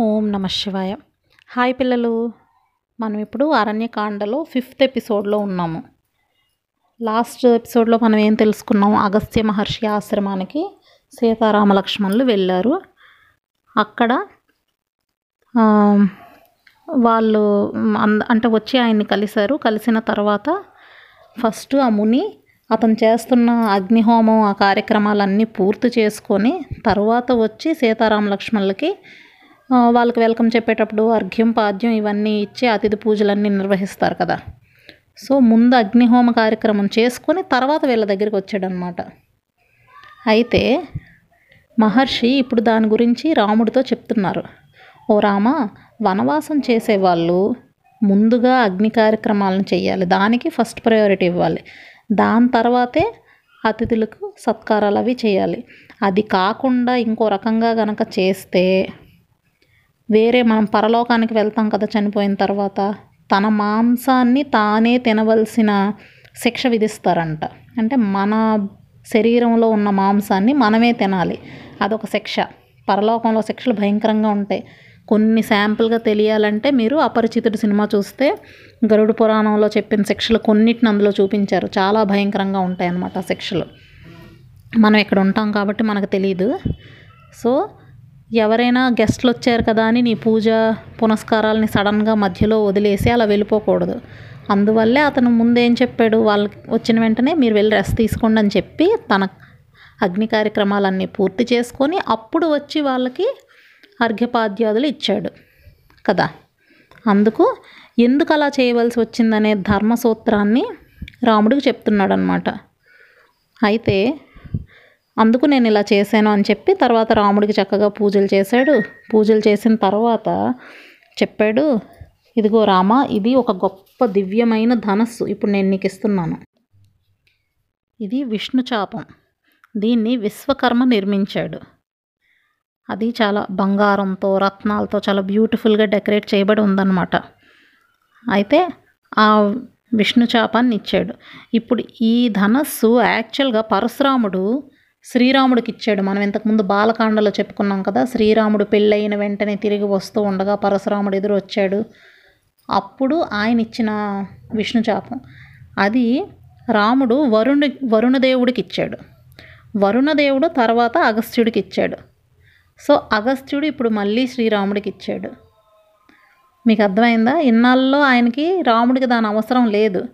ఓం నమ శివాయ. హాయ్ పిల్లలు మనం ఇప్పుడు అరణ్యకాండలో ఫిఫ్త్ ఎపిసోడ్లో ఉన్నాము. లాస్ట్ ఎపిసోడ్లో మనం ఏం తెలుసుకున్నాం? అగస్త్య మహర్షి ఆశ్రమానికి సీతారామ లక్ష్మణులు వెళ్ళారు. అక్కడ వాళ్ళు అంద- అంటే వచ్చి ఆయన్ని కలిశారు. కలిసిన తర్వాత ఫస్ట్ ఆ ముని అతను చేస్తున్న అగ్నిహోమం ఆ కార్యక్రమాలన్నీ పూర్తి చేసుకొని తర్వాత వచ్చి సీతారామ లక్ష్మణులకి వాళ్ళకి వెల్కమ్ చెప్పేటప్పుడు అర్ఘ్యం పాద్యం ఇవన్నీ ఇచ్చి అతిథి పూజలన్నీ నిర్వహిస్తారు కదా. సో ముందు అగ్నిహోమ కార్యక్రమం చేసుకొని తర్వాత వీళ్ళ దగ్గరికి వచ్చాడనమాట అయితే మహర్షి ఇప్పుడు దాని గురించి రాముడితో చెప్తున్నారు. ఓ రామ వనవాసం చేసేవాళ్ళు ముందుగా అగ్ని కార్యక్రమాలను చేయాలి దానికి ఫస్ట్ ప్రయారిటీ ఇవ్వాలి. దాని తర్వాతే అతిథులకు సత్కారాలు అవి చేయాలి అది కాకుండా ఇంకో రకంగా గనక చేస్తే వేరే మనం పరలోకానికి వెళ్తాం కదా చనిపోయిన తర్వాత తన మాంసాన్ని తానే తినవలసిన శిక్ష విధిస్తారంట. అంటే మన శరీరంలో ఉన్న మాంసాన్ని మనమే తినాలి. అదొక శిక్ష. పరలోకంలో శిక్షలు భయంకరంగా ఉంటాయి. కొన్ని శాంపుల్గా తెలియాలంటే మీరు అపరిచితుడు సినిమా చూస్తే గరుడు పురాణంలో చెప్పిన శిక్షలు కొన్నిటిని అందులో చూపించారు. చాలా భయంకరంగా ఉంటాయి అన్నమాట శిక్షలు. మనం ఇక్కడ ఉంటాం కాబట్టి మనకు తెలియదు సో ఎవరైనా గెస్ట్లు వచ్చారు కదా అని నీ పూజ పునస్కారాలని సడన్గా మధ్యలో వదిలేసి అలా వెళ్ళిపోకూడదు. అందువల్లే అతను ముందేం చెప్పాడు? వాళ్ళకి వచ్చిన వెంటనే మీరు వెళ్ళి రెస్ట్ తీసుకోండి అని చెప్పి తన అగ్ని కార్యక్రమాలన్నీ పూర్తి చేసుకొని అప్పుడు వచ్చి వాళ్ళకి అర్ఘ్యపాద్యాదులు ఇచ్చాడు కదా. అందుకు ఎందుకు అలా చేయవలసి వచ్చిందనే ధర్మ సూత్రాన్ని రాముడికి చెప్తున్నాడు అనమాట అయితే అందుకు నేను ఇలా చేశాను అని చెప్పి తర్వాత రాముడికి చక్కగా పూజలు చేశాడు. పూజలు చేసిన తర్వాత చెప్పాడు ఇదిగో రామ ఇది ఒక గొప్ప దివ్యమైన ధనస్సు. ఇప్పుడు నేను నీకు ఇస్తున్నాను. ఇది విష్ణు చాపం. దీన్ని విశ్వకర్మ నిర్మించాడు. అది చాలా బంగారంతో రత్నాలతో చాలా బ్యూటిఫుల్గా డెకరేట్ చేయబడి ఉందన్నమాట. అయితే ఆ విష్ణు చాపాన్ని ఇచ్చాడు. ఇప్పుడు ఈ ధనస్సు యాక్చువల్గా పరశురాముడు శ్రీరాముడికి ఇచ్చాడు మనం ఇంతకుముందు బాలకాండలో చెప్పుకున్నాం కదా శ్రీరాముడు పెళ్ళయిన వెంటనే తిరిగి వస్తూ ఉండగా పరశురాముడు ఎదురు వచ్చాడు అప్పుడు ఆయన ఇచ్చిన విష్ణు చాపం. అది రాముడు వరుణు వరుణదేవుడికి ఇచ్చాడు వరుణదేవుడు తర్వాత అగస్త్యుడికి ఇచ్చాడు సో అగస్త్యుడు ఇప్పుడు మళ్ళీ శ్రీరాముడికి ఇచ్చాడు మీకు అర్థమైందా? ఇన్నాళ్ళలో ఆయనకి రాముడికి దాని అవసరం లేదు.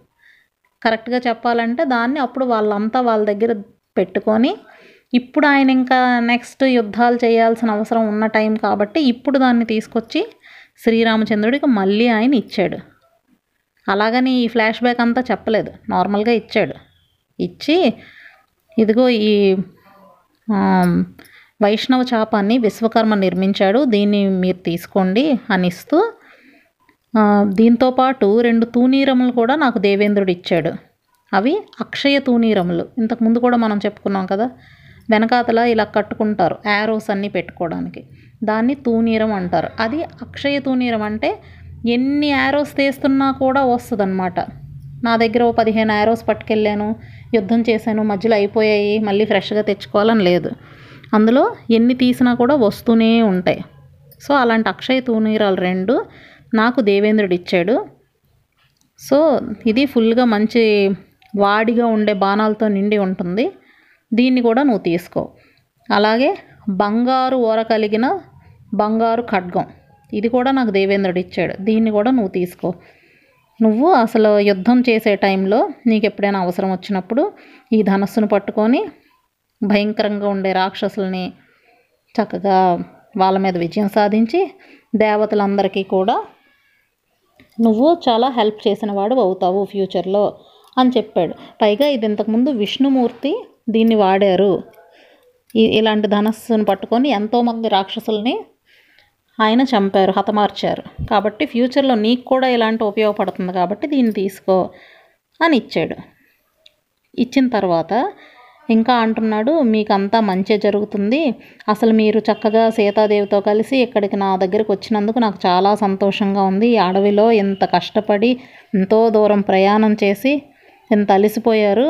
కరెక్ట్గా చెప్పాలంటే దాన్ని అప్పుడు వాళ్ళంతా వాళ్ళ దగ్గర పెట్టుకొని ఇప్పుడు ఆయన ఇంకా నెక్స్ట్ యుద్ధాలు చేయాల్సిన అవసరం ఉన్న టైం కాబట్టి ఇప్పుడు దాన్ని తీసుకొచ్చి శ్రీరామచంద్రుడికి మళ్ళీ ఆయన ఇచ్చాడు. అలాగని ఈ ఫ్లాష్ బ్యాక్ అంతా చెప్పలేదు. నార్మల్గా ఇచ్చాడు. ఇచ్చి ఇదిగో ఈ వైష్ణవ చాపాన్ని విశ్వకర్మ నిర్మించాడు. దీన్ని మీరు తీసుకోండి అని ఇస్తూ దీంతో పాటు రెండు తూనీరములు కూడా నాకు దేవేంద్రుడు ఇచ్చాడు. అవి అక్షయ తూనీరములు ఇంతకుముందు కూడా మనం చెప్పుకున్నాం కదా వెనకాతల ఇలా కట్టుకుంటారు యారోస్ అన్నీ పెట్టుకోవడానికి. దాన్ని తూనీరం అంటారు. అది అక్షయ తూనీరం అంటే ఎన్ని యారోస్ తీస్తున్నా కూడా వస్తుందన్నమాట. నా దగ్గర ఓ పదిహేను యారోస్ పట్టుకెళ్ళాను యుద్ధం చేశాను మధ్యలో అయిపోయాయి మళ్ళీ ఫ్రెష్గా తెచ్చుకోవాలని లేదు. అందులో ఎన్ని తీసినా కూడా వస్తూనే ఉంటాయి. సో అలాంటి అక్షయ తూనీరాలు రెండు నాకు దేవేంద్రుడు ఇచ్చాడు. సో ఇది ఫుల్గా మంచి వాడిగా ఉండే బాణాలతో నిండి ఉంటుంది. దీన్ని కూడా నువ్వు తీసుకో. అలాగే బంగారు ఓర కలిగిన బంగారు ఖడ్గం. ఇది కూడా నాకు దేవేంద్రుడు ఇచ్చాడు. దీన్ని కూడా నువ్వు తీసుకో. నువ్వు అసలు యుద్ధం చేసే టైంలో నీకు ఎప్పుడైనా అవసరం వచ్చినప్పుడు ఈ ధనస్సును పట్టుకొని భయంకరంగా ఉండే రాక్షసుల్ని చక్కగా వాళ్ళ మీద విజయం సాధించి దేవతలందరికీ కూడా నువ్వు చాలా హెల్ప్ చేసిన వాడు అవుతావు ఫ్యూచర్లో. అని చెప్పాడు. పైగా ఇది ఇంతకుముందు విష్ణుమూర్తి దీన్ని వాడారు. ఇలాంటి ధనస్సును పట్టుకొని ఎంతోమంది రాక్షసుల్ని ఆయన చంపారు హతమార్చారు. కాబట్టి ఫ్యూచర్లో నీకు కూడా ఇలాంటి ఉపయోగపడుతుంది కాబట్టి దీన్ని తీసుకో అని ఇచ్చాడు. ఇచ్చిన తర్వాత ఇంకా అంటున్నాడు మీకు అంతా మంచి జరుగుతుంది. అసలు మీరు చక్కగా సీతాదేవితో కలిసి ఇక్కడికి నా దగ్గరికి వచ్చినందుకు నాకు చాలా సంతోషంగా ఉంది. ఈ అడవిలో ఇంత కష్టపడి ఎంతో దూరం ప్రయాణం చేసి ఎంత అలసిపోయారు?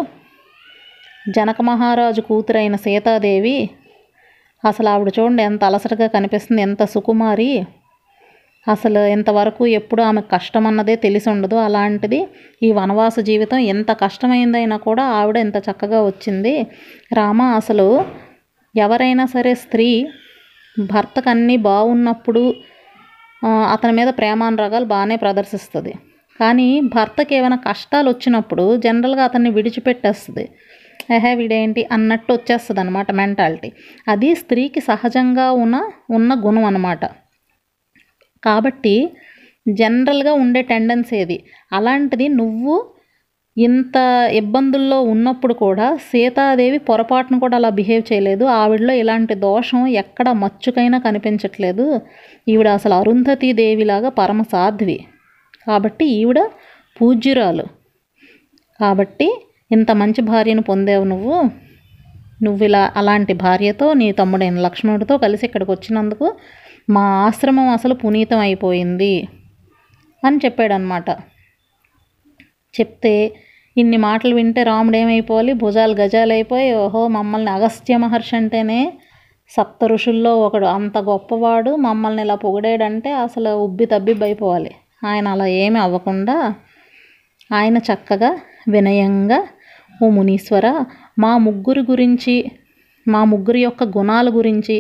జనక మహారాజు కూతురైన సీతాదేవి అసలు ఆవిడ చూడండి ఎంత అలసటగా కనిపిస్తుంది ఎంత సుకుమారి. అసలు ఇంతవరకు ఎప్పుడు ఆమె కష్టం అన్నదే తెలిసి ఉండదు. అలాంటిది ఈ వనవాస జీవితం ఎంత కష్టమైందైనా కూడా ఆవిడ ఎంత చక్కగా వచ్చింది. రామ అసలు ఎవరైనా సరే స్త్రీ భర్తకు అన్నీ బాగున్నప్పుడు అతని మీద ప్రేమానురాగాలు బాగానే ప్రదర్శిస్తుంది. కానీ భర్తకి ఏమైనా కష్టాలు వచ్చినప్పుడు జనరల్గా అతన్ని విడిచిపెట్టేస్తుంది. ఏహే వీడేంటి అన్నట్టు వచ్చేస్తుంది అనమాట మెంటాలిటీ. అది స్త్రీకి సహజంగా ఉన్న ఉన్న గుణం అన్నమాట. కాబట్టి జనరల్గా ఉండే టెండెన్సీ ఏది? అలాంటిది నువ్వు ఇంత ఇబ్బందుల్లో ఉన్నప్పుడు కూడా సీతాదేవి పొరపాటును కూడా అలా బిహేవ్ చేయలేదు. ఆవిడలో ఇలాంటి దోషం ఎక్కడ మచ్చుకైనా కనిపించట్లేదు. ఈవిడ అసలు అరుంధతీ దేవిలాగా పరమ సాధ్వి. కాబట్టి ఈవిడ పూజ్యురాలు. కాబట్టి ఇంత మంచి భార్యను పొందావు నువ్వు. నువ్వు ఇలా అలాంటి భార్యతో నీ తమ్ముడైన లక్ష్మణుడితో కలిసి ఇక్కడికి వచ్చినందుకు మా ఆశ్రమం అసలు పునీతం అయిపోయింది అని చెప్పాడనమాట చెప్తే ఇన్ని మాటలు వింటే రాముడు ఏమైపోవాలి? భుజాలు గజాలు అయిపోయి ఓహో మమ్మల్ని అగస్త్య మహర్షి అంటేనే సప్త ఋషుల్లో ఒకడు అంత గొప్పవాడు. మమ్మల్ని ఇలా పొగిడాడంటే అసలు ఉబ్బి తబ్బిబ్బైపోవాలి. ఆయన అలా ఏమీ అవ్వకుండా ఆయన చక్కగా వినయంగా ఓ మునీశ్వర మా ముగ్గురు గురించి మా ముగ్గురి యొక్క గుణాల గురించి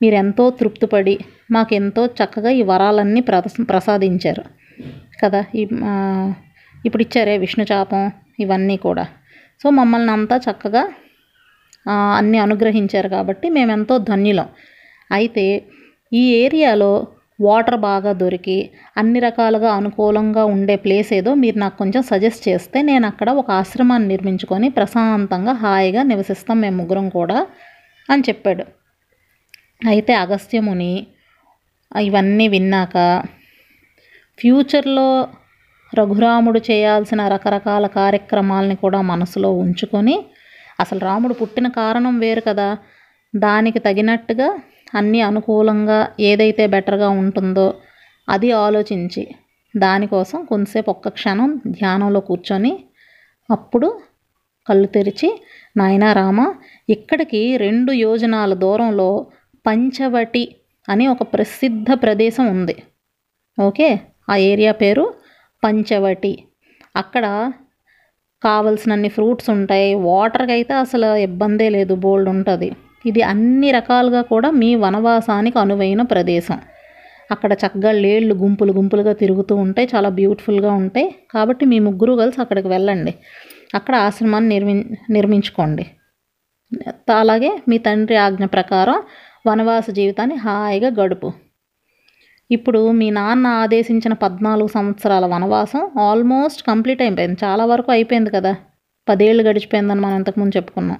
మీరు ఎంతో తృప్తిపడి మాకెంతో చక్కగా ఈ వరాలన్నీ ప్రద ప్రసాదించారు. కదా ఇప్పుడు ఇచ్చారే విష్ణు చాపం ఇవన్నీ కూడా. సో మమ్మల్ని అంతా చక్కగా అన్నీ అనుగ్రహించారు కాబట్టి మేమెంతో ధన్యులం. అయితే ఈ ఏరియాలో వాటర్ బాగా దొరికి అన్ని రకాలుగా అనుకూలంగా ఉండే ప్లేస్ ఏదో మీరు నాకు కొంచెం సజెస్ట్ చేస్తే నేను అక్కడ ఒక ఆశ్రమాన్ని నిర్మించుకొని ప్రశాంతంగా హాయిగా నివసిస్తాం మేము ముగ్గురం కూడా అని చెప్పాడు. అయితే అగస్త్యముని ఇవన్నీ విన్నాక ఫ్యూచర్లో రఘురాముడు చేయాల్సిన రకరకాల కార్యక్రమాలని కూడా మనసులో ఉంచుకొని అసలు రాముడు పుట్టిన కారణం వేరు కదా దానికి తగినట్టుగా అన్నీ అనుకూలంగా ఏదైతే బెటర్గా ఉంటుందో అది ఆలోచించి దానికోసం కొంతసేపు ఒక్క క్షణం ధ్యానంలో కూర్చొని అప్పుడు కళ్ళు తెరిచి నాయనా రామ ఇక్కడికి రెండు యోజనాల దూరంలో పంచవటి అని ఒక ప్రసిద్ధ ప్రదేశం ఉంది. ఓకే? ఆ ఏరియా పేరు పంచవటి. అక్కడ కావలసినన్ని ఫ్రూట్స్ ఉంటాయి. వాటర్కి అయితే అసలు ఇబ్బందే లేదు బోల్డ్ ఉంటుంది. ఇది అన్ని రకాలుగా కూడా మీ వనవాసానికి అనువైన ప్రదేశం. అక్కడ చక్కగా లేళ్ళు గుంపులు గుంపులుగా తిరుగుతూ ఉంటాయి చాలా బ్యూటిఫుల్గా ఉంటాయి. కాబట్టి మీ ముగ్గురు కలిసి అక్కడికి వెళ్ళండి. అక్కడ ఆశ్రమాన్ని నిర్మి నిర్మించుకోండి. అలాగే మీ తండ్రి ఆజ్ఞ ప్రకారం వనవాస జీవితాన్ని హాయిగా గడుపు. ఇప్పుడు మీ నాన్న ఆదేశించిన పద్నాలుగు సంవత్సరాల వనవాసం ఆల్మోస్ట్ కంప్లీట్ అయిపోయింది. చాలా వరకు అయిపోయింది కదా. పదేళ్ళు గడిచిపోయిందని మనం ఇంతకుముందు చెప్పుకున్నాం.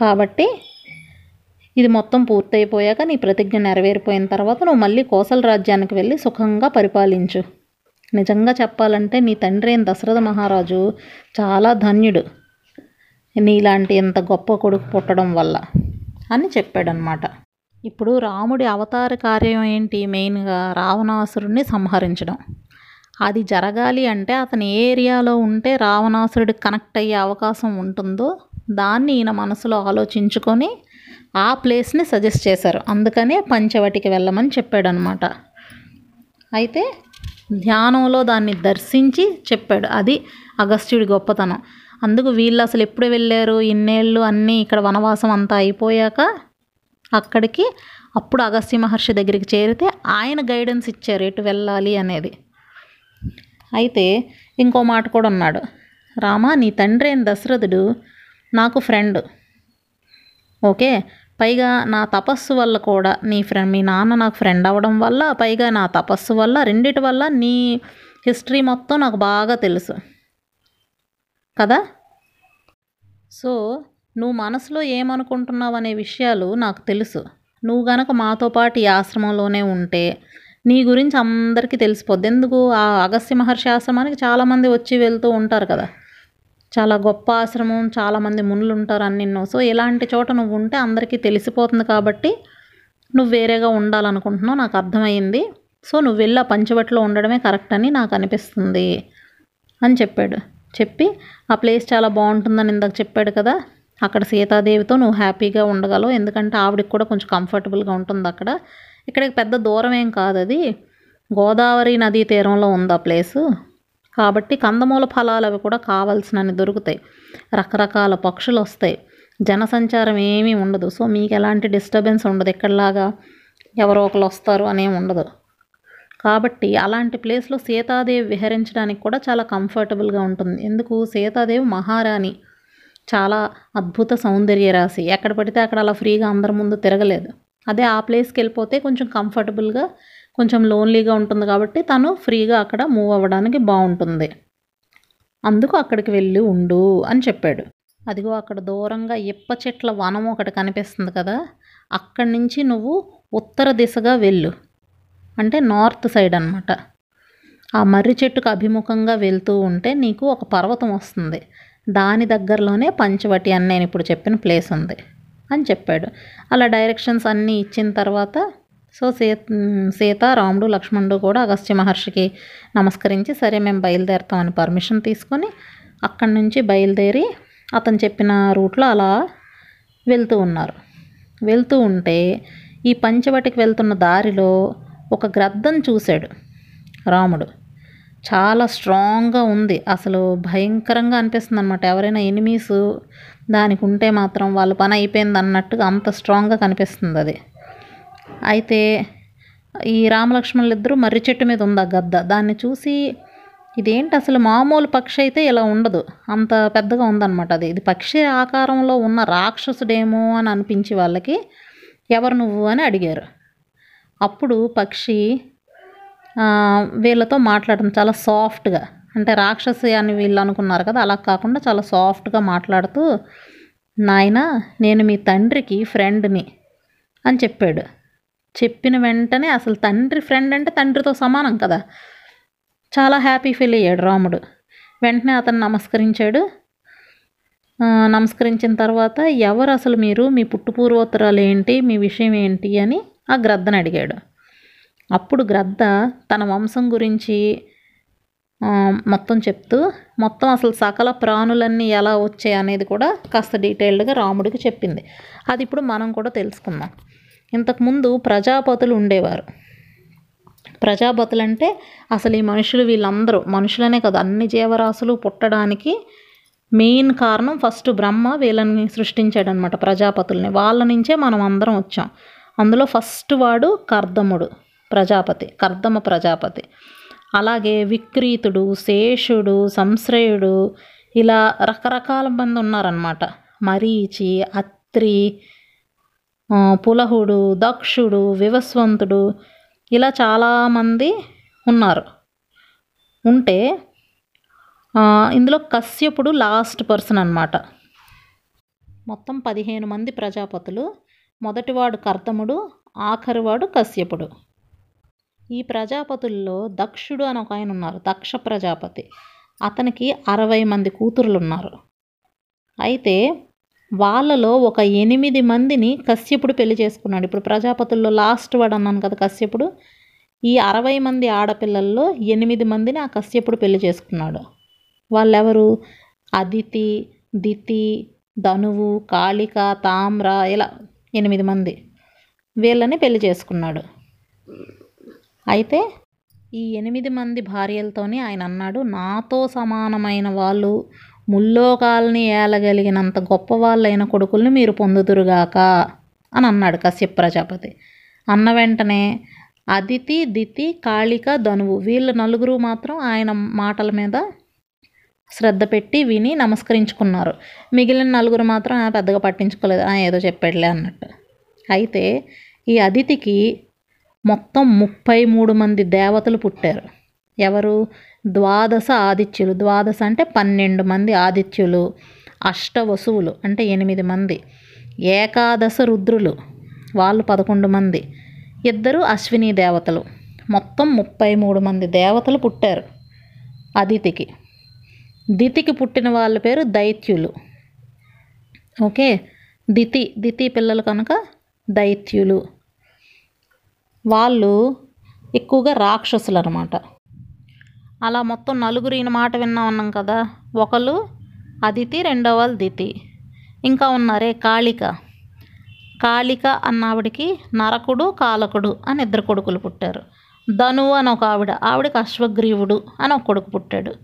కాబట్టి ఇది మొత్తం పూర్తయిపోయాక నీ ప్రతిజ్ఞ నెరవేరిపోయిన తర్వాత నువ్వు మళ్ళీ కోసల రాజ్యానికి వెళ్ళి సుఖంగా పరిపాలించు. నిజంగా చెప్పాలంటే నీ తండ్రి అయిన దశరథ మహారాజు చాలా ధన్యుడు. నీలాంటి ఇంత గొప్ప కొడుకు పుట్టడం వల్ల అని చెప్పాడనమాట ఇప్పుడు రాముడి అవతార కార్యం ఏంటి? మెయిన్గా రావణాసురుడిని సంహరించడం. అది జరగాలి అంటే అతని ఏరియాలో ఉంటే రావణాసురుడికి కనెక్ట్ అయ్యే అవకాశం ఉంటుందో దాన్ని ఈయన మనసులో ఆలోచించుకొని ఆ ప్లేస్ని సజెస్ట్ చేశారు. అందుకనే పంచవటికి వెళ్ళమని చెప్పాడనమాట. అయితే ధ్యానంలో దాన్ని దర్శించి చెప్పాడు. అది అగస్త్యుడి గొప్పతనం. అందుకు వీళ్ళు అసలు ఎప్పుడు వెళ్ళారు? ఇన్నేళ్ళు అన్నీ ఇక్కడ వనవాసం అంతా అయిపోయాక అక్కడికి అప్పుడు అగస్త్య మహర్షి దగ్గరికి చేరితే ఆయన గైడెన్స్ ఇచ్చారు ఎటు వెళ్ళాలి అనేది. అయితే ఇంకో మాట కూడా ఉన్నాడు రామా నీ తండ్రి అయిన దశరథుడు నాకు ఫ్రెండ్. ఓకే? పైగా నా తపస్సు వల్ల కూడా నీ ఫ్రెండ్ మీ నాన్న నాకు ఫ్రెండ్ అవ్వడం వల్ల పైగా నా తపస్సు వల్ల రెండిటి వల్ల నీ హిస్టరీ మొత్తం నాకు బాగా తెలుసు. కదా? సో నువ్వు మనసులో ఏమనుకుంటున్నావు అనే విషయాలు నాకు తెలుసు. నువ్వు గనక మాతో పాటు ఈ ఆశ్రమంలోనే ఉంటే నీ గురించి అందరికీ తెలిసిపోద్ది. ఎందుకు? ఆ అగస్త్య మహర్షి ఆశ్రమానికి చాలామంది వచ్చి వెళ్తూ ఉంటారు కదా. చాలా గొప్ప ఆశ్రమం చాలామంది మునులు ఉంటారు అన్నిన్నో సో ఇలాంటి చోట నువ్వు ఉంటే అందరికీ తెలిసిపోతుంది కాబట్టి నువ్వు వేరేగా ఉండాలనుకుంటున్నావు నాకు అర్థమైంది. సో నువ్వు వెళ్ళి ఆ పంచవటిలో ఉండడమే కరెక్ట్ అని నాకు అనిపిస్తుంది అని చెప్పాడు. చెప్పి ఆ ప్లేస్ చాలా బాగుంటుందని ఇందాక చెప్పాడు కదా అక్కడ సీతాదేవితో నువ్వు హ్యాపీగా ఉండగలవు. ఎందుకంటే ఆవిడకి కూడా కొంచెం కంఫర్టబుల్గా ఉంటుంది అక్కడ. ఇక్కడికి పెద్ద దూరం ఏం కాదు అది. గోదావరి నదీ తీరంలో ఉంది ఆ ప్లేసు. కాబట్టి కందమూల ఫలాలు అవి కూడా కావాల్సినవి దొరుకుతాయి. రకరకాల పక్షులు వస్తాయి. జనసంచారం ఏమీ ఉండదు. సో మీకు ఎలాంటి డిస్టర్బెన్స్ ఉండదు. ఇక్కడలాగా ఎవరో ఒకరు వస్తారు అనేమి ఉండదు. కాబట్టి అలాంటి ప్లేస్లో సీతాదేవి విహరించడానికి కూడా చాలా కంఫర్టబుల్గా ఉంటుంది. ఎందుకు? సీతాదేవి మహారాణి. చాలా అద్భుత సౌందర్య రాశి. ఎక్కడ పడితే అక్కడ అలా ఫ్రీగా అందరి ముందు తిరగలేదు. అదే ఆ ప్లేస్కి వెళ్ళిపోతే కొంచెం కంఫర్టబుల్గా కొంచెం లోన్లీగా ఉంటుంది కాబట్టి తను ఫ్రీగా అక్కడ మూవ్ అవ్వడానికి బాగుంటుంది. అందుకు అక్కడికి వెళ్ళి ఉండు అని చెప్పాడు. అదిగో అక్కడ దూరంగా ఇప్ప చెట్ల వనం ఒకటి కనిపిస్తుంది కదా అక్కడి నుంచి నువ్వు ఉత్తర దిశగా వెళ్ళు. అంటే నార్త్ సైడ్ అనమాట ఆ మర్రి చెట్టుకు అభిముఖంగా వెళ్తూ ఉంటే నీకు ఒక పర్వతం వస్తుంది. దాని దగ్గరలోనే పంచవటి అని నేను ఇప్పుడు చెప్పిన ప్లేస్ ఉంది అని చెప్పాడు. అలా డైరెక్షన్స్ అన్నీ ఇచ్చిన తర్వాత సో సీత సీత రాముడు లక్ష్మణుడు కూడా అగస్త్య మహర్షికి నమస్కరించి సరే మేము బయలుదేరుతామని పర్మిషన్ తీసుకొని అక్కడి నుంచి బయలుదేరి అతను చెప్పిన రూట్లో అలా వెళ్తూ ఉన్నారు. వెళ్తూ ఉంటే ఈ పంచవటికి వెళ్తున్న దారిలో ఒక గ్రద్దం చూశాడు రాముడు. చాలా స్ట్రాంగ్గా ఉంది. అసలు భయంకరంగా అనిపిస్తుంది అనమాట ఎవరైనా ఎనిమీస్ దానికి ఉంటే మాత్రం వాళ్ళ పని అయిపోయింది అన్నట్టుగా అంత స్ట్రాంగ్గా కనిపిస్తుంది అది. అయితే ఈ రామలక్ష్మణులు ఇద్దరు మర్రి చెట్టు మీద ఉంది ఆ గద్ద. దాన్ని చూసి ఇదేంటి అసలు మామూలు పక్షి అయితే ఇలా ఉండదు. అంత పెద్దగా ఉందన్నమాట అది. ఇది పక్షి ఆకారంలో ఉన్న రాక్షసుడేమో అని అనిపించి వాళ్ళకి ఎవరు నువ్వు అని అడిగారు. అప్పుడు పక్షి వీళ్ళతో మాట్లాడడం చాలా సాఫ్ట్గా అంటే రాక్షసి అని వీళ్ళు అనుకున్నారు కదా అలా కాకుండా చాలా సాఫ్ట్గా మాట్లాడుతూ నాయన నేను మీ తండ్రికి ఫ్రెండ్ని అని చెప్పాడు. చెప్పిన వెంటనే అసలు తండ్రి ఫ్రెండ్ అంటే తండ్రితో సమానం కదా. చాలా హ్యాపీ ఫీల్ అయ్యాడు రాముడు. వెంటనే అతను నమస్కరించాడు. నమస్కరించిన తర్వాత ఎవరు అసలు మీరు? మీ పుట్టుపూర్వోత్తరాలు ఏంటి? మీ విషయం ఏంటి? అని ఆ గ్రద్దను అడిగాడు. అప్పుడు గ్రద్ద తన వంశం గురించి మొత్తం చెప్తూ మొత్తం అసలు సకల ప్రాణులన్నీ ఎలా వచ్చాయి? అనేది కూడా కాస్త డీటెయిల్డ్గా రాముడికి చెప్పింది. అది ఇప్పుడు మనం కూడా తెలుసుకుందాం. ఇంతకుముందు ప్రజాపతులు ఉండేవారు. ప్రజాపతులు అంటే అసలు ఈ మనుషులు వీళ్ళందరూ. మనుషులనే కదా అన్ని జీవరాశులు పుట్టడానికి మెయిన్ కారణం ఫస్ట్ బ్రహ్మ వీళ్ళని సృష్టించాడనమాట ప్రజాపతుల్ని. వాళ్ళ నుంచే మనం అందరం వచ్చాం. అందులో ఫస్ట్ వాడు కర్దముడు ప్రజాపతి కర్దమ ప్రజాపతి. అలాగే విక్రీతుడు శేషుడు సంశ్రయుడు ఇలా రకరకాల మంది ఉన్నారనమాట. మరీచి అత్రి పులహుడు దక్షుడు వివస్వంతుడు ఇలా చాలామంది ఉన్నారు. ఉంటే ఇందులో కశ్యపుడు లాస్ట్ పర్సన్ అన్నమాట. మొత్తం పదిహేను మంది ప్రజాపతులు. మొదటివాడు కర్తముడు ఆఖరివాడు కశ్యపుడు. ఈ ప్రజాపతుల్లో దక్షుడు అని ఒక ఆయన ఉన్నారు దక్ష ప్రజాపతి. అతనికి అరవై మంది కూతురులు ఉన్నారు. అయితే వాళ్ళలో ఒక ఎనిమిది మందిని కశ్యపుడు పెళ్ళి చేసుకున్నాడు. ఇప్పుడు ప్రజాపతుల్లో లాస్ట్ వాడు అన్నాను కదా కశ్యపుడు. ఈ అరవై మంది ఆడపిల్లల్లో ఎనిమిది మందిని ఆ కశ్యపుడు పెళ్ళి చేసుకున్నాడు. వాళ్ళెవరు? అదితి దితి ధనువు కాళిక తామ్ర ఇలా ఎనిమిది మంది వీళ్ళని పెళ్ళి చేసుకున్నాడు. అయితే ఈ ఎనిమిది మంది భార్యలతోనే ఆయన అన్నాడు నాతో సమానమైన వాళ్ళు ముల్లోకాల్ని ఏలగలిగినంత గొప్ప వాళ్ళైన కొడుకుల్ని మీరు పొందుదురుగాక అని అన్నాడు కశ్యప్ ప్రజాపతి. అన్న వెంటనే అదితి దితి కాళిక ధనువు వీళ్ళు నలుగురు మాత్రం ఆయన మాటల మీద శ్రద్ధ పెట్టి విని నమస్కరించుకున్నారు. మిగిలిన నలుగురు మాత్రం "ఆ, పెద్దగా పట్టించుకోలేదు. "ఆ, ఏదో చెప్పాడులే అన్నట్టు. అయితే ఈ అదితికి మొత్తం ముప్పై మూడు మంది దేవతలు పుట్టారు. ఎవరు? ద్వాదశ ఆదిత్యులు. ద్వాదశ అంటే పన్నెండు మంది ఆదిత్యులు. అష్టవసువులు అంటే ఎనిమిది మంది. ఏకాదశ రుద్రులు వాళ్ళు పదకొండు మంది. ఇద్దరు అశ్విని దేవతలు. మొత్తం ముప్పై మూడు మంది దేవతలు పుట్టారు అదితికి. దితికి పుట్టిన వాళ్ళ పేరు దైత్యులు. ఓకే? దితి దితి పిల్లలు కనుక దైత్యులు. వాళ్ళు ఎక్కువగా రాక్షసులు అనమాట అలా మొత్తం నలుగురు ఈయన మాట విన్నాం అన్నాం కదా. ఒకళ్ళు అదితి రెండో వాళ్ళు దితి. ఇంకా ఉన్నారే. కాళిక. కాళిక అన్నావిడికి నరకుడు కాలకుడు అని ఇద్దరు కొడుకులు పుట్టారు. ధను అని ఒక ఆవిడ. ఆవిడకి అశ్వగ్రీవుడు అని ఒక కొడుకు పుట్టాడు.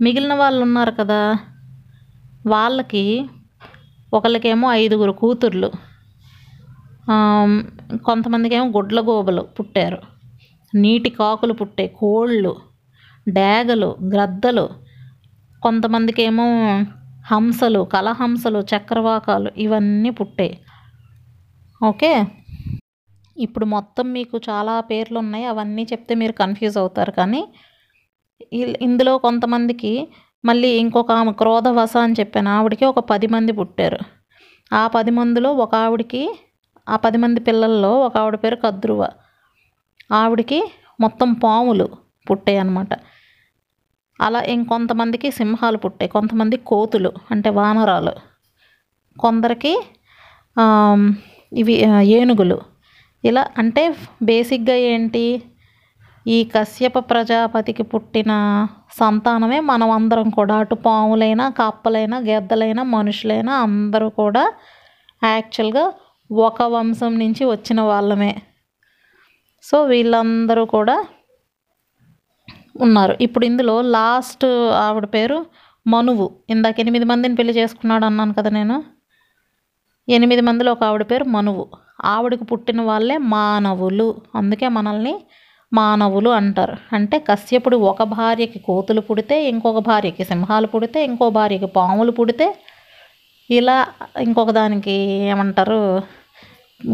మిగిలిన వాళ్ళు ఉన్నారు కదా. వాళ్ళకి ఒకళ్ళకేమో ఐదుగురు కూతుర్లు. కొంతమందికి ఏమో గుడ్ల గోబలు పుట్టారు. నీటి కాకులు పుట్టే కోళ్ళు. డేగలు గ్రద్దలు కొంతమందికి ఏమో హంసలు కలహంసలు చక్రవాకాలు ఇవన్నీ పుట్టాయి ఓకే? ఇప్పుడు మొత్తం మీకు చాలా పేర్లు ఉన్నాయి అవన్నీ చెప్తే మీరు కన్ఫ్యూజ్ అవుతారు కానీ ఇల్- ఇందులో కొంతమందికి మళ్ళీ ఇంకొక ఆమె క్రోధవశ అని చెప్పాను. ఆవిడకి ఒక పది మంది పుట్టారు. ఆ పది మందిలో ఒక ఆవిడకి ఆ పది మంది పిల్లల్లో ఒక ఆవిడ పేరు కద్రువ. ఆవిడకి మొత్తం పాములు పుట్టాయి అన్నమాట అలా ఇంకొంతమందికి సింహాలు పుట్టాయి. కొంతమంది కోతులు అంటే వానరాలు. కొందరికి ఇవి ఏనుగులు. ఇలా అంటే బేసిక్గా ఏంటి? ఈ కశ్యప ప్రజాపతికి పుట్టిన సంతానమే మనం అందరం కూడా. అటు పాములైనా కప్పలైనా గెద్దలైనా మనుషులైనా అందరూ కూడా యాక్చువల్గా ఒక వంశం నుంచి వచ్చిన వాళ్ళమే. సో వీళ్ళందరూ కూడా ఉన్నారు. ఇప్పుడు ఇందులో లాస్ట్ ఆవిడ పేరు మనువు. ఇందాక ఎనిమిది మందిని పెళ్ళి చేసుకున్నాడు అన్నాను కదా నేను. ఎనిమిది మందిలో ఒక ఆవిడ పేరు మనువు. ఆవిడకు పుట్టిన వాళ్ళే మానవులు. అందుకే మనల్ని మానవులు అంటారు. అంటే కశ్యపుడు ఒక భార్యకి కోతులు పుడితే ఇంకొక భార్యకి సింహాలు పుడితే ఇంకో భార్యకి పాములు పుడితే ఇలా ఇంకొక దానికి ఏమంటారు?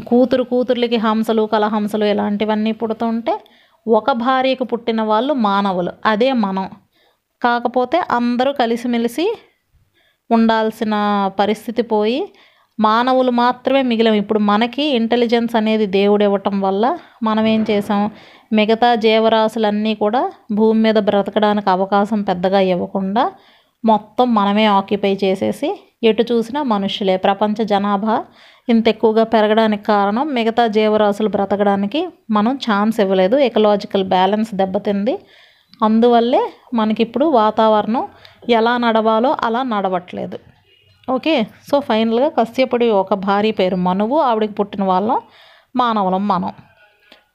కూతురు కూతుర్లకి హంసలు కలహంసలు ఇలాంటివన్నీ పుడుతుంటే ఒక భార్యకు పుట్టిన వాళ్ళు మానవులు. అదే మనం. కాకపోతే అందరూ కలిసిమెలిసి ఉండాల్సిన పరిస్థితి పోయి మానవులు మాత్రమే మిగిలాం. ఇప్పుడు మనకి ఇంటెలిజెన్స్ అనేది దేవుడు ఇవ్వటం వల్ల మనం ఏం చేసాం? మిగతా జీవరాశులన్నీ కూడా భూమి మీద బ్రతకడానికి అవకాశం పెద్దగా ఇవ్వకుండా మొత్తం మనమే ఆక్యుపై చేసేసి ఎటు చూసినా మనుషులే. ప్రపంచ జనాభా ఇంత ఎక్కువగా పెరగడానికి కారణం మిగతా జీవరాశులు బ్రతకడానికి మనం ఛాన్స్ ఇవ్వలేదు. ఎకలాజికల్ బ్యాలెన్స్ దెబ్బతింది. అందువల్లే మనకిప్పుడు వాతావరణం ఎలా నడవాలో అలా నడవట్లేదు. ఓకే? సో ఫైనల్గా కశ్యపుడి ఒక భార్య పేరు. మనువు ఆవిడకి పుట్టిన వాళ్ళం మానవులం మనం.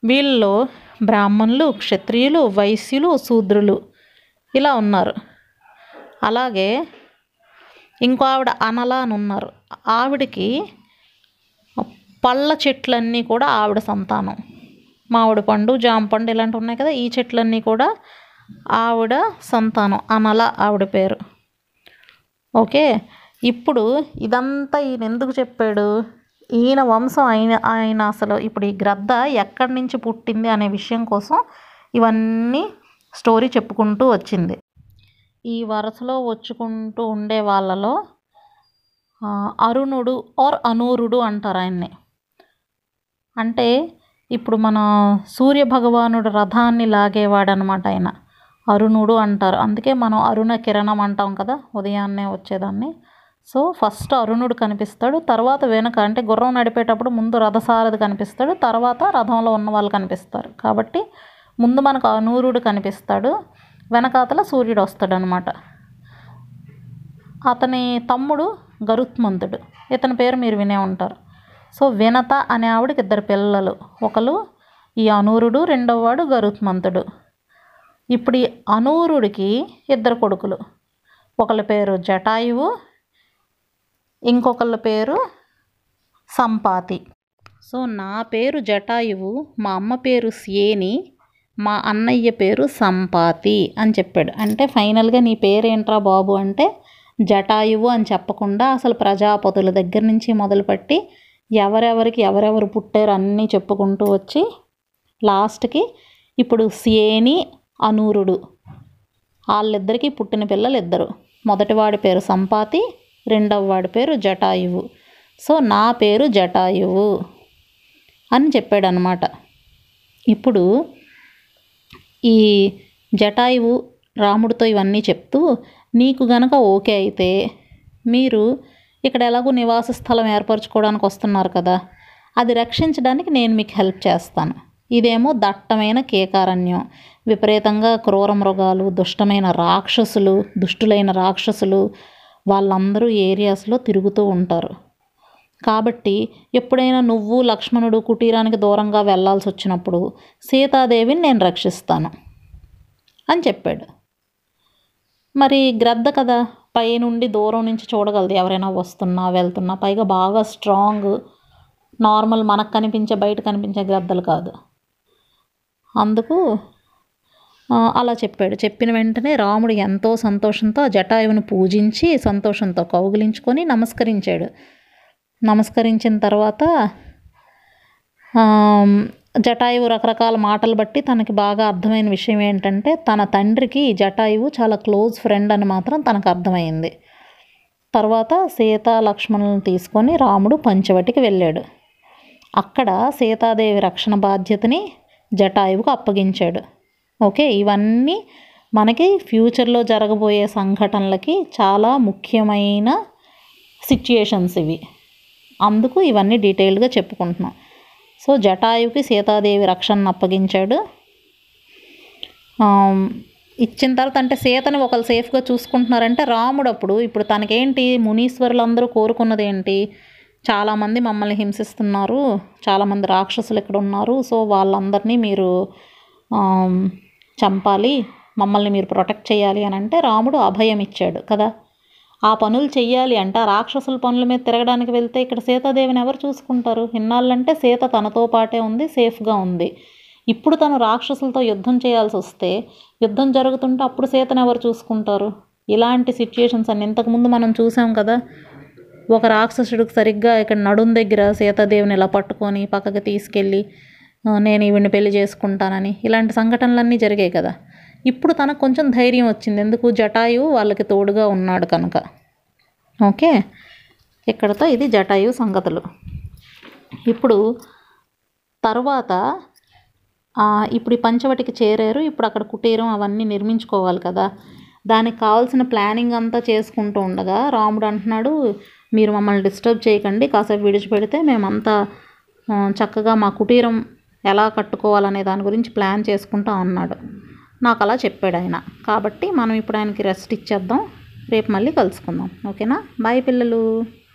వీళ్ళలో బ్రాహ్మణులు క్షత్రియులు వైశ్యులు శూద్రులు ఇలా ఉన్నారు. అలాగే ఇంకో ఆవిడ అనలా అని ఉన్నారు. ఆవిడకి పళ్ళ చెట్లన్నీ కూడా ఆవిడ సంతానం. మామిడి పండు జామ పండు ఇలాంటివి ఉన్నాయి కదా ఈ చెట్లన్నీ కూడా ఆవిడ సంతానం. అనల ఆవిడ పేరు. ఓకే? ఇప్పుడు ఇదంతా ఈయన ఎందుకు చెప్పాడు? ఈయన వంశం ఆయన ఆయన అసలు ఇప్పుడు ఈ గ్రద్ద ఎక్కడి నుంచి పుట్టింది అనే విషయం కోసం ఇవన్నీ స్టోరీ చెప్పుకుంటూ వచ్చింది. ఈ వరుసలో వచ్చుకుంటూ ఉండే వాళ్ళలో అరుణుడు ఆర్ అనూరుడు అంటారు ఆయన్ని. అంటే ఇప్పుడు మన సూర్య భగవానుడు రథాన్ని లాగేవాడనమాట ఆయన. అరుణుడు అంటారు. అందుకే మనం అరుణ కిరణం అంటాం కదా ఉదయాన్నే వచ్చేదాన్ని. సో ఫస్ట్ అరుణుడు కనిపిస్తాడు తర్వాత వెనక అంటే గుర్రం నడిపేటప్పుడు ముందు రథసారథి కనిపిస్తాడు తర్వాత రథంలో ఉన్న వాళ్ళు కనిపిస్తారు. కాబట్టి ముందు మనకు అనూరుడు కనిపిస్తాడు వెనకాతల సూర్యుడు వస్తాడు అనమాట అతని తమ్ముడు గరుత్మంతుడు. ఇతని పేరు మీరు వినే ఉంటారు. సో వినత అనే ఆవిడకి ఇద్దరు పిల్లలు. ఒకరు ఈ అనూరుడు రెండవ వాడు గరుత్మంతుడు. ఇప్పుడు ఈ అనూరుడికి ఇద్దరు కొడుకులు. ఒకళ్ళ పేరు జటాయువు ఇంకొకళ్ళ పేరు సంపాతి. సో నా పేరు జటాయువు మా అమ్మ పేరు సేని మా అన్నయ్య పేరు సంపాతి అని చెప్పాడు. అంటే ఫైనల్గా నీ పేరేంట్రా బాబు అంటే జటాయువు అని చెప్పకుండా అసలు ప్రజాపతుల దగ్గర నుంచి మొదలుపెట్టి ఎవరెవరికి ఎవరెవరు పుట్టారు అన్నీ చెప్పుకుంటూ వచ్చి లాస్ట్కి ఇప్పుడు సేని అనూరుడు. వాళ్ళిద్దరికీ పుట్టిన పిల్లలు ఇద్దరు మొదటివాడి పేరు సంపాతి రెండవ వాడి పేరు జటాయువు. సో నా పేరు జటాయువు అని చెప్పాడనమాట ఇప్పుడు ఈ జటాయువు రాముడితో ఇవన్నీ చెప్తూ నీకు గనక ఓకే అయితే మీరు ఇక్కడ ఎలాగో నివాస స్థలం ఏర్పరచుకోవడానికి వస్తున్నారు కదా అది రక్షించడానికి నేను మీకు హెల్ప్ చేస్తాను. ఇదేమో దట్టమైన కేకారణ్యం. విపరీతంగా క్రూర మృగాలు దుష్టమైన రాక్షసులు దుష్టులైన రాక్షసులు వాళ్ళందరూ ఏరియాస్లో తిరుగుతూ ఉంటారు. కాబట్టి ఎప్పుడైనా నువ్వు లక్ష్మణుడు కుటీరానికి దూరంగా వెళ్ళాల్సి వచ్చినప్పుడు సీతాదేవిని నేను రక్షిస్తాను అని చెప్పాడు. మరి గ్రద్ద కదా పై నుండి దూరం నుంచి చూడగలదు ఎవరైనా వస్తున్నా వెళ్తున్నా. పైగా బాగా స్ట్రాంగ్ నార్మల్ మనకు కనిపించే బయట కనిపించే గ్రద్దలు కాదు. అందుకు అలా చెప్పాడు. చెప్పిన వెంటనే రాముడు ఎంతో సంతోషంతో ఆ జటాయువుని పూజించి సంతోషంతో కౌగిలించుకొని నమస్కరించాడు. నమస్కరించిన తర్వాత జటాయువు రకరకాల మాటలు బట్టి తనకి బాగా అర్థమైన విషయం ఏంటంటే తన తండ్రికి జటాయువు చాలా క్లోజ్ ఫ్రెండ్ అని మాత్రం తనకు అర్థమైంది. తర్వాత సీత లక్ష్మణులను తీసుకొని రాముడు పంచవటికి వెళ్ళాడు. అక్కడ సీతాదేవి రక్షణ బాధ్యతని జటాయువుకు అప్పగించాడు. ఓకే ఇవన్నీ మనకి ఫ్యూచర్లో జరగబోయే సంఘటనలకి చాలా ముఖ్యమైన సిచ్యుయేషన్స్ ఇవి. అందుకు ఇవన్నీ డీటెయిల్డ్గా చెప్పుకుంటున్నాం. సో జటాయుకి సీతాదేవి రక్షణను అప్పగించాడు. ఇచ్చిన తర్వాత అంటే సీతని ఒకరు సేఫ్గా చూసుకుంటున్నారంటే రాముడు అప్పుడు. ఇప్పుడు తనకేంటి? మునీశ్వరులు అందరూ కోరుకున్నది ఏంటి? చాలామంది మమ్మల్ని హింసిస్తున్నారు. చాలామంది రాక్షసులు ఇక్కడ ఉన్నారు. సో వాళ్ళందరినీ మీరు చంపాలి. మమ్మల్ని మీరు ప్రొటెక్ట్ చేయాలి అని అంటే రాముడు అభయం ఇచ్చాడు కదా. ఆ పనులు చెయ్యాలి అంటే. రాక్షసుల పనుల మీద తిరగడానికి వెళ్తే ఇక్కడ సీతాదేవిని ఎవరు చూసుకుంటారు? ఇన్నాళ్ళంటే సీత తనతో పాటే ఉంది సేఫ్గా ఉంది. ఇప్పుడు తను రాక్షసులతో యుద్ధం చేయాల్సి వస్తే యుద్ధం జరుగుతుంటే అప్పుడు సీతను ఎవరు చూసుకుంటారు? ఇలాంటి సిచ్యుయేషన్స్ అన్ని. ఇంతకుముందు మనం చూసాం కదా ఒక రాక్షసుడికి సరిగ్గా ఇక్కడ నడుం దగ్గర సీతాదేవిని ఇలా పట్టుకొని పక్కకి తీసుకెళ్ళి నేను ఈవిడ్ని పెళ్ళి చేసుకుంటానని. ఇలాంటి సంఘటనలన్నీ జరిగాయి కదా. ఇప్పుడు తనకు కొంచెం ధైర్యం వచ్చింది. ఎందుకు? జటాయు వాళ్ళకి తోడుగా ఉన్నాడు కనుక. ఓకే? ఇక్కడతో ఇది జటాయు సంగతులు. ఇప్పుడు తర్వాత ఇప్పుడు ఈ పంచవటికి చేరారు. ఇప్పుడు అక్కడ కుటీరం అవన్నీ నిర్మించుకోవాలి కదా. దానికి కావాల్సిన ప్లానింగ్ అంతా చేసుకుంటూ ఉండగా రాముడు అంటున్నాడు మీరు మమ్మల్ని డిస్టర్బ్ చేయకండి. కాసేపు విడిచిపెడితే మేమంతా చక్కగా మా కుటీరం ఎలా కట్టుకోవాలనే దాని గురించి ప్లాన్ చేసుకుంటా ఉన్నాడు నాకు అలా చెప్పాడు ఆయన. కాబట్టి మనం ఇప్పుడు ఆయనకి రెస్ట్ ఇచ్చేద్దాం. రేపు మళ్ళీ కలుసుకుందాం. ఓకేనా? బాయ్ పిల్లలు.